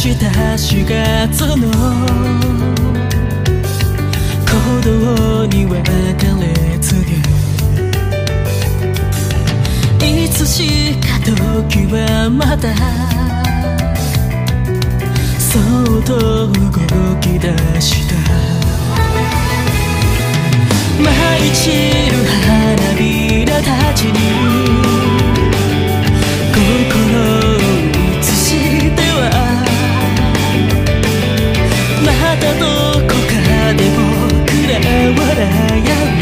した4月の行動には別れ告げいつしか時はまたそっと動き出した。毎日。笑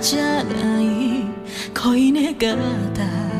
じゃない恋願った。